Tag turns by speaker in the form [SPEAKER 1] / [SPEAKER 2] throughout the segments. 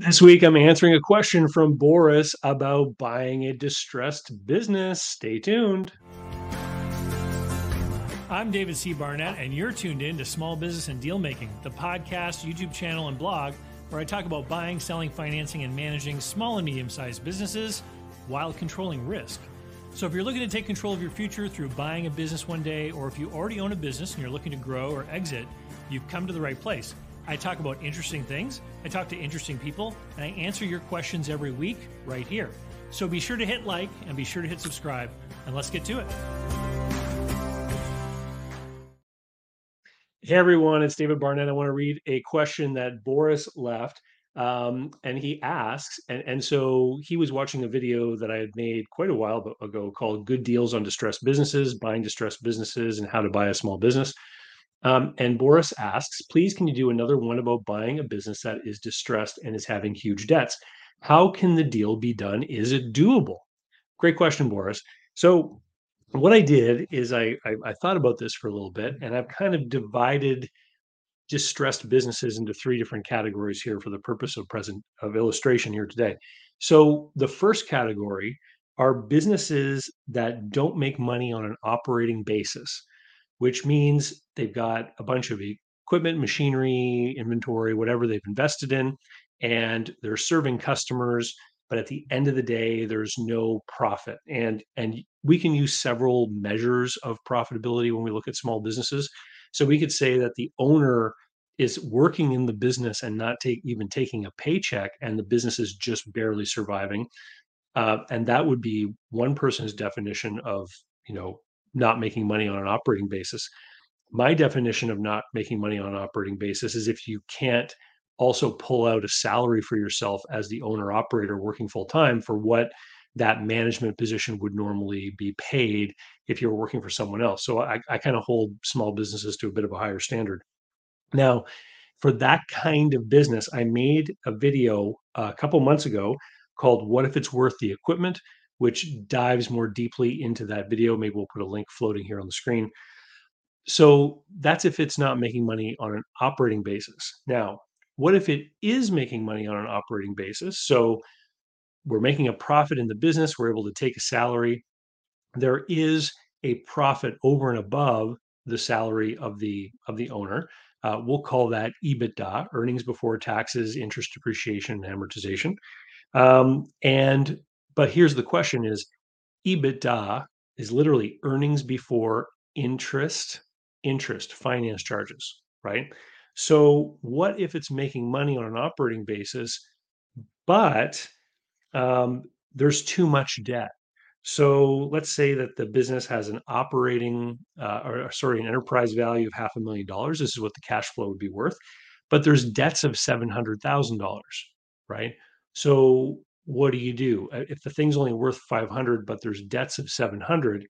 [SPEAKER 1] This week, I'm answering a question from Boris about buying a distressed business. Stay tuned.
[SPEAKER 2] I'm David C. Barnett, and you're tuned in to Small Business and Deal Making, the podcast, YouTube channel, and blog where I talk about buying, selling, financing, and managing small and medium sized businesses while controlling risk. So, if you're looking to take control of your future through buying a business one day, or if you already own a business and you're looking to grow or exit, you've come to the right place. I talk about interesting things, I talk to interesting people, and I answer your questions every week right here. So be sure to hit like and be sure to hit subscribe, and let's get to it.
[SPEAKER 1] Hey everyone, it's David Barnett. I want to read a question that Boris left. Um, and he asks, and, and so he was watching a video that I had made quite a while ago called Good Deals on Distressed Businesses, Buying Distressed Businesses, and How to Buy a Small Business. Um, and Boris asks, please, can you do another one about buying a business that is distressed and is having huge debts? How can the deal be done? Is it doable? Great question, Boris. So, what I did is I, I, I thought about this for a little bit, and I've kind of divided distressed businesses into three different categories here for the purpose of present of illustration here today. So, the first category are businesses that don't make money on an operating basis which means they've got a bunch of equipment, machinery, inventory, whatever they've invested in, and they're serving customers. But at the end of the day, there's no profit. And, and we can use several measures of profitability when we look at small businesses. So we could say that the owner is working in the business and not take, even taking a paycheck, and the business is just barely surviving. Uh, and that would be one person's definition of you know not making money on an operating basis. My definition of not making money on an operating basis is if you can't also pull out a salary for yourself as the owner operator working full time for what that management position would normally be paid if you're working for someone else. So I, I kind of hold small businesses to a bit of a higher standard. Now, for that kind of business, I made a video uh, a couple months ago called What If It's Worth the Equipment? Which dives more deeply into that video. Maybe we'll put a link floating here on the screen. So that's if it's not making money on an operating basis. Now, what if it is making money on an operating basis? So we're making a profit in the business, we're able to take a salary. There is a profit over and above the salary of the of the owner. Uh, we'll call that EBITDA, earnings before taxes, interest, depreciation, and amortization. Um, and but here's the question is EBITDA is literally earnings before interest, interest, finance charges, right? So what if it's making money on an operating basis, but um, there's too much debt? So let's say that the business has an operating, uh, or sorry, an enterprise value of half a million dollars. This is what the cash flow would be worth, but there's debts of seven hundred thousand dollars, right? So what do you do? Uh, if the thing's only worth 500 but there's debts of 700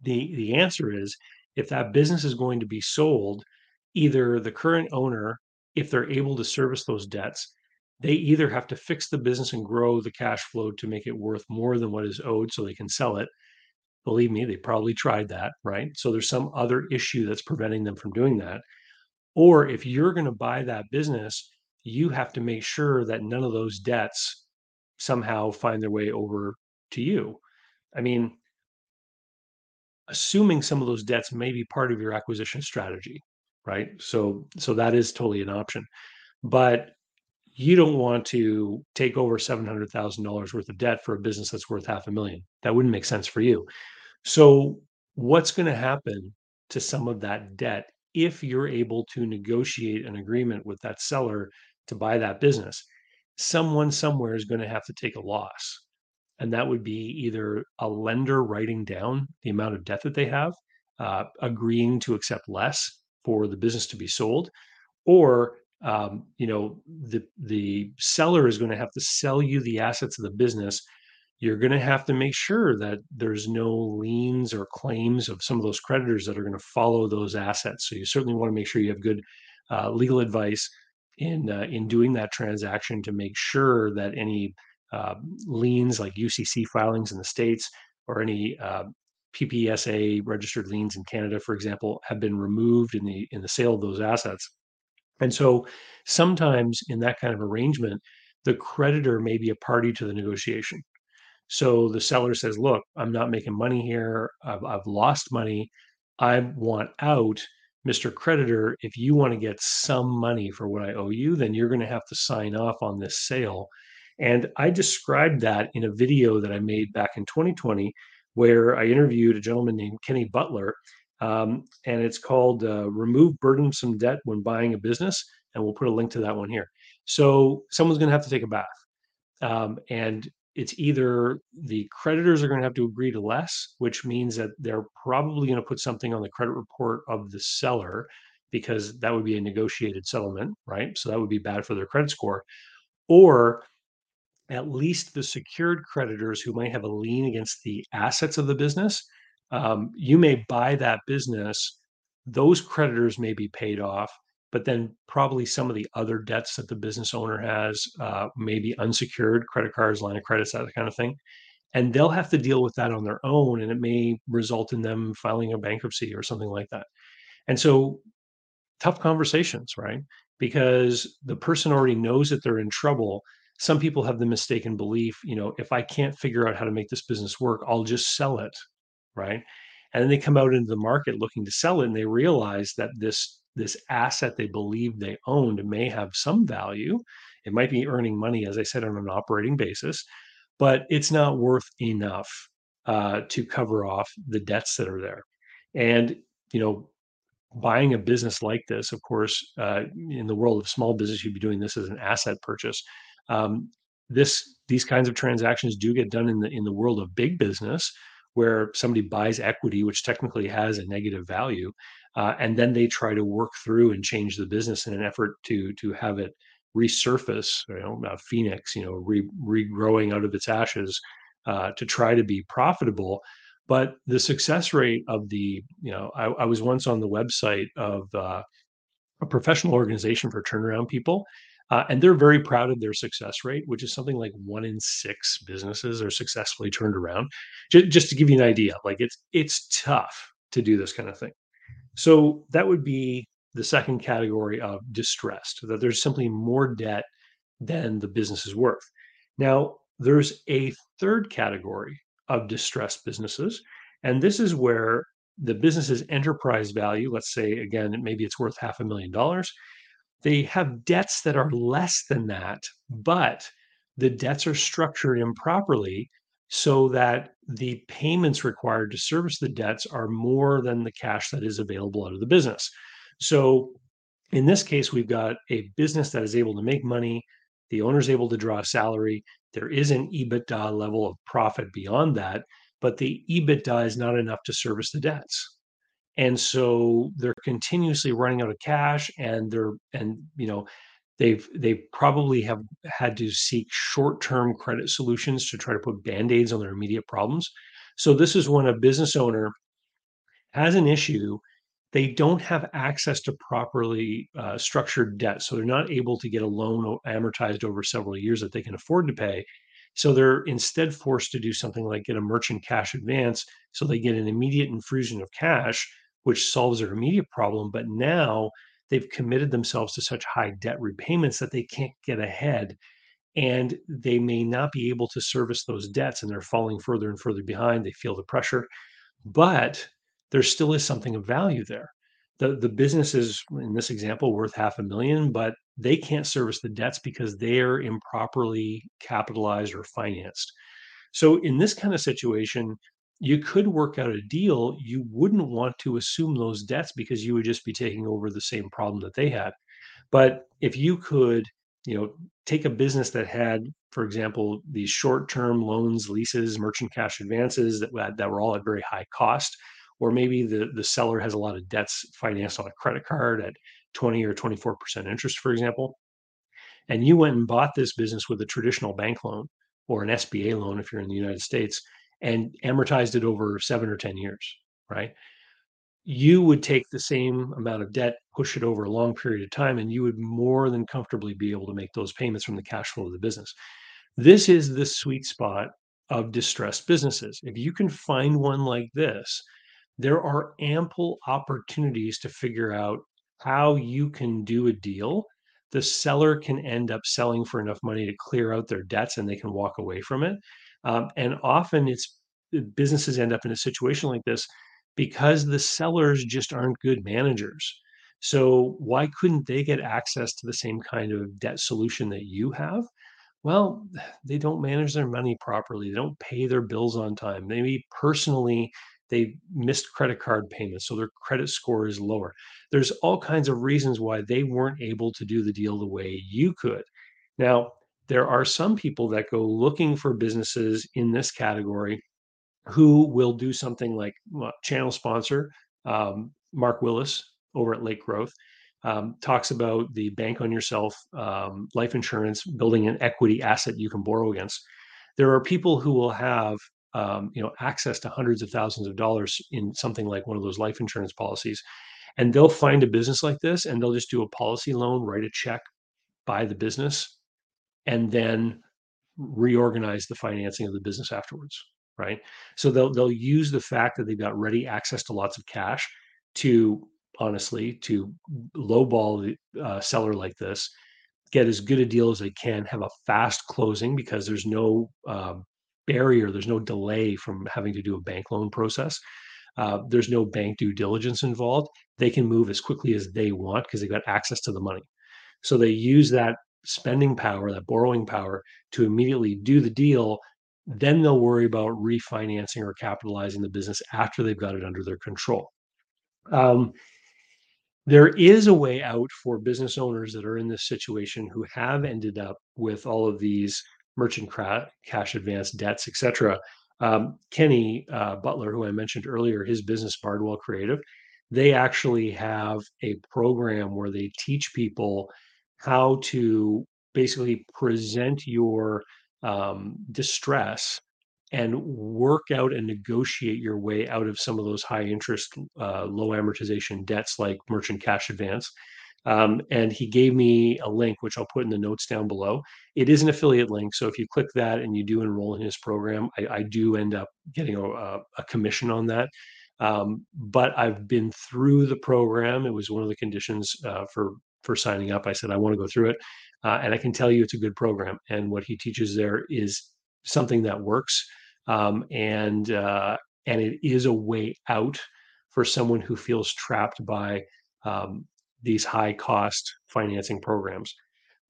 [SPEAKER 1] the the answer is if that business is going to be sold either the current owner if they're able to service those debts they either have to fix the business and grow the cash flow to make it worth more than what is owed so they can sell it. Believe me they probably tried that right? So there's some other issue that's preventing them from doing that. Or if you're going to buy that business you have to make sure that none of those debts somehow find their way over to you. I mean, assuming some of those debts may be part of your acquisition strategy, right? So so that is totally an option. But you don't want to take over $700,000 worth of debt for a business that's worth half a million. That wouldn't make sense for you. So what's going to happen to some of that debt if you're able to negotiate an agreement with that seller to buy that business? Someone somewhere is going to have to take a loss. And that would be either a lender writing down the amount of debt that they have, uh, agreeing to accept less for the business to be sold, or um, you know the the seller is going to have to sell you the assets of the business. You're going to have to make sure that there's no liens or claims of some of those creditors that are going to follow those assets. So you certainly want to make sure you have good uh, legal advice in uh, in doing that transaction to make sure that any uh, liens like UCC filings in the states or any uh, PPSA registered liens in Canada, for example, have been removed in the in the sale of those assets. And so sometimes in that kind of arrangement, the creditor may be a party to the negotiation. So the seller says, Look, I'm not making money here. I've, I've lost money. I want out. Mr. Creditor, if you want to get some money for what I owe you, then you're going to have to sign off on this sale. And I described that in a video that I made back in 2020, where I interviewed a gentleman named Kenny Butler. Um, and it's called uh, Remove Burdensome Debt When Buying a Business. And we'll put a link to that one here. So someone's going to have to take a bath. Um, and it's either the creditors are going to have to agree to less, which means that they're probably going to put something on the credit report of the seller because that would be a negotiated settlement, right? So that would be bad for their credit score. Or at least the secured creditors who might have a lien against the assets of the business, um, you may buy that business. Those creditors may be paid off but then probably some of the other debts that the business owner has, uh, maybe unsecured credit cards, line of credits, that kind of thing. And they'll have to deal with that on their own, and it may result in them filing a bankruptcy or something like that. And so, tough conversations, right? Because the person already knows that they're in trouble. Some people have the mistaken belief, you know, if I can't figure out how to make this business work, I'll just sell it, right? And then they come out into the market looking to sell it, and they realize that this this asset they believe they owned may have some value. It might be earning money, as I said, on an operating basis, but it's not worth enough uh, to cover off the debts that are there. And you know, buying a business like this, of course, uh, in the world of small business, you'd be doing this as an asset purchase. Um, this these kinds of transactions do get done in the in the world of big business, where somebody buys equity, which technically has a negative value, uh, and then they try to work through and change the business in an effort to to have it resurface, you know, phoenix, you know, re, regrowing out of its ashes uh, to try to be profitable. But the success rate of the, you know, I, I was once on the website of uh, a professional organization for turnaround people, uh, and they're very proud of their success rate, which is something like one in six businesses are successfully turned around. Just, just to give you an idea, like it's it's tough to do this kind of thing. So that would be the second category of distressed, that there's simply more debt than the business is worth. Now, there's a third category of distressed businesses, and this is where the business's enterprise value, let's say again, maybe it's worth half a million dollars, they have debts that are less than that, but the debts are structured improperly so that the payments required to service the debts are more than the cash that is available out of the business. So in this case, we've got a business that is able to make money. The owner is able to draw a salary. There is an EBITDA level of profit beyond that, but the EBITDA is not enough to service the debts. And so they're continuously running out of cash and they're, and, you know, They've they probably have had to seek short-term credit solutions to try to put band-aids on their immediate problems. So this is when a business owner has an issue, they don't have access to properly uh, structured debt. So they're not able to get a loan amortized over several years that they can afford to pay. So they're instead forced to do something like get a merchant cash advance. So they get an immediate infusion of cash, which solves their immediate problem. But now they've committed themselves to such high debt repayments that they can't get ahead and they may not be able to service those debts and they're falling further and further behind they feel the pressure but there still is something of value there. The the business is in this example worth half a million but they can't service the debts because they're improperly capitalized or financed. So in this kind of situation you could work out a deal, you wouldn't want to assume those debts because you would just be taking over the same problem that they had. But if you could, you know, take a business that had, for example, these short-term loans, leases, merchant cash advances that that were all at very high cost, or maybe the the seller has a lot of debts financed on a credit card at 20 or 24% interest, for example, and you went and bought this business with a traditional bank loan or an SBA loan if you're in the United States, and amortized it over seven or 10 years, right? You would take the same amount of debt, push it over a long period of time, and you would more than comfortably be able to make those payments from the cash flow of the business. This is the sweet spot of distressed businesses. If you can find one like this, there are ample opportunities to figure out how you can do a deal the seller can end up selling for enough money to clear out their debts and they can walk away from it. Um, and often it's businesses end up in a situation like this because the sellers just aren't good managers. So why couldn't they get access to the same kind of debt solution that you have? Well, they don't manage their money properly. They don't pay their bills on time. Maybe personally they missed credit card payments, so their credit score is lower. There's all kinds of reasons why they weren't able to do the deal the way you could. Now, there are some people that go looking for businesses in this category who will do something like channel sponsor um, Mark Willis over at Lake Growth um, talks about the bank on yourself um, life insurance, building an equity asset you can borrow against. There are people who will have um, you know access to hundreds of thousands of dollars in something like one of those life insurance policies, and they'll find a business like this and they'll just do a policy loan, write a check, buy the business, and then reorganize the financing of the business afterwards right so they'll they'll use the fact that they've got ready access to lots of cash to honestly, to lowball the uh, seller like this, get as good a deal as they can, have a fast closing because there's no uh, barrier, there's no delay from having to do a bank loan process. Uh, there's no bank due diligence involved. They can move as quickly as they want because they've got access to the money. So they use that spending power, that borrowing power to immediately do the deal. Then they'll worry about refinancing or capitalizing the business after they've got it under their control. Um, there is a way out for business owners that are in this situation who have ended up with all of these merchant cash advance debts, etc. Um, Kenny uh, Butler, who I mentioned earlier, his business Bardwell Creative, they actually have a program where they teach people how to basically present your um, distress and work out and negotiate your way out of some of those high interest, uh, low amortization debts like merchant cash advance. Um, and he gave me a link, which I'll put in the notes down below. It is an affiliate link. So if you click that and you do enroll in his program, I, I do end up getting a, a commission on that. Um, but I've been through the program. It was one of the conditions uh, for for signing up. I said I want to go through it, uh, and I can tell you it's a good program. And what he teaches there is something that works, um, and uh, and it is a way out for someone who feels trapped by um, these high cost financing programs.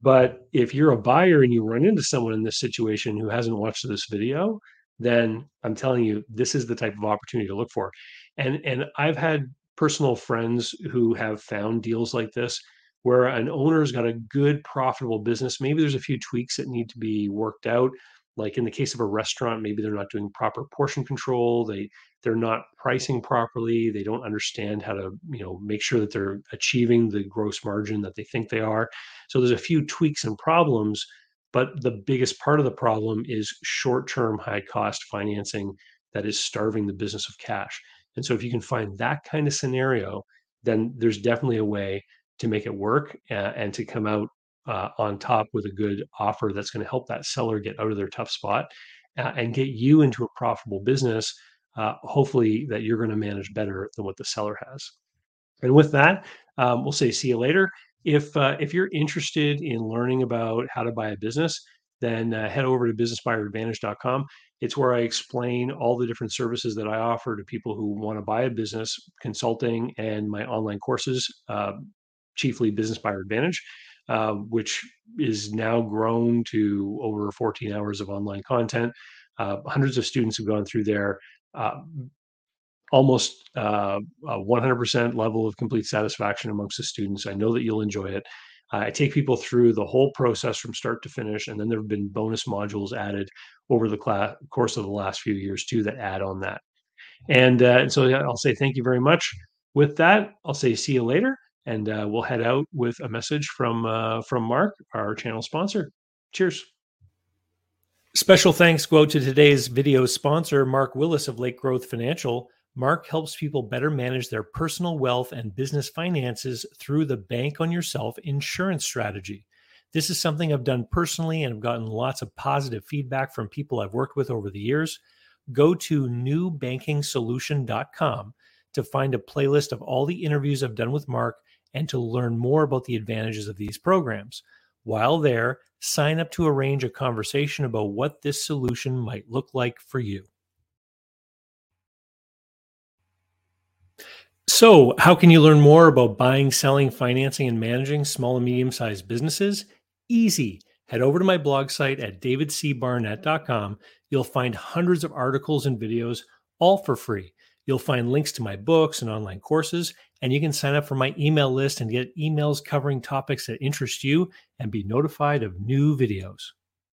[SPEAKER 1] But if you're a buyer and you run into someone in this situation who hasn't watched this video, then I'm telling you, this is the type of opportunity to look for. And and I've had personal friends who have found deals like this where an owner's got a good profitable business. Maybe there's a few tweaks that need to be worked out like in the case of a restaurant maybe they're not doing proper portion control they they're not pricing properly they don't understand how to you know make sure that they're achieving the gross margin that they think they are so there's a few tweaks and problems but the biggest part of the problem is short-term high cost financing that is starving the business of cash and so if you can find that kind of scenario then there's definitely a way to make it work uh, and to come out uh, on top with a good offer that's going to help that seller get out of their tough spot uh, and get you into a profitable business. Uh, hopefully, that you're going to manage better than what the seller has. And with that, um, we'll say see you later. If uh, if you're interested in learning about how to buy a business, then uh, head over to businessbuyeradvantage.com. It's where I explain all the different services that I offer to people who want to buy a business, consulting, and my online courses, uh, chiefly Business Buyer Advantage uh, which is now grown to over 14 hours of online content. Uh, hundreds of students have gone through there. Uh, almost 100% uh, level of complete satisfaction amongst the students. I know that you'll enjoy it. I take people through the whole process from start to finish, and then there have been bonus modules added over the class, course of the last few years too that add on that. And, uh, and so I'll say thank you very much. With that, I'll say see you later and uh, we'll head out with a message from uh, from Mark, our channel sponsor. Cheers. Special thanks go to today's video sponsor, Mark Willis of Lake Growth Financial. Mark helps people better manage their personal wealth and business finances through the Bank on Yourself insurance strategy. This is something I've done personally and I've gotten lots of positive feedback from people I've worked with over the years. Go to newbankingsolution.com to find a playlist of all the interviews I've done with Mark
[SPEAKER 2] and to learn more about the advantages of these programs. While there, sign up to arrange a conversation about what this solution might look like for you. So, how can you learn more about buying, selling, financing, and managing small and medium sized businesses? Easy. Head over to my blog site at davidcbarnett.com. You'll find hundreds of articles and videos, all for free. You'll find links to my books and online courses, and you can sign up for my email list and get emails covering topics that interest you and be notified of new videos.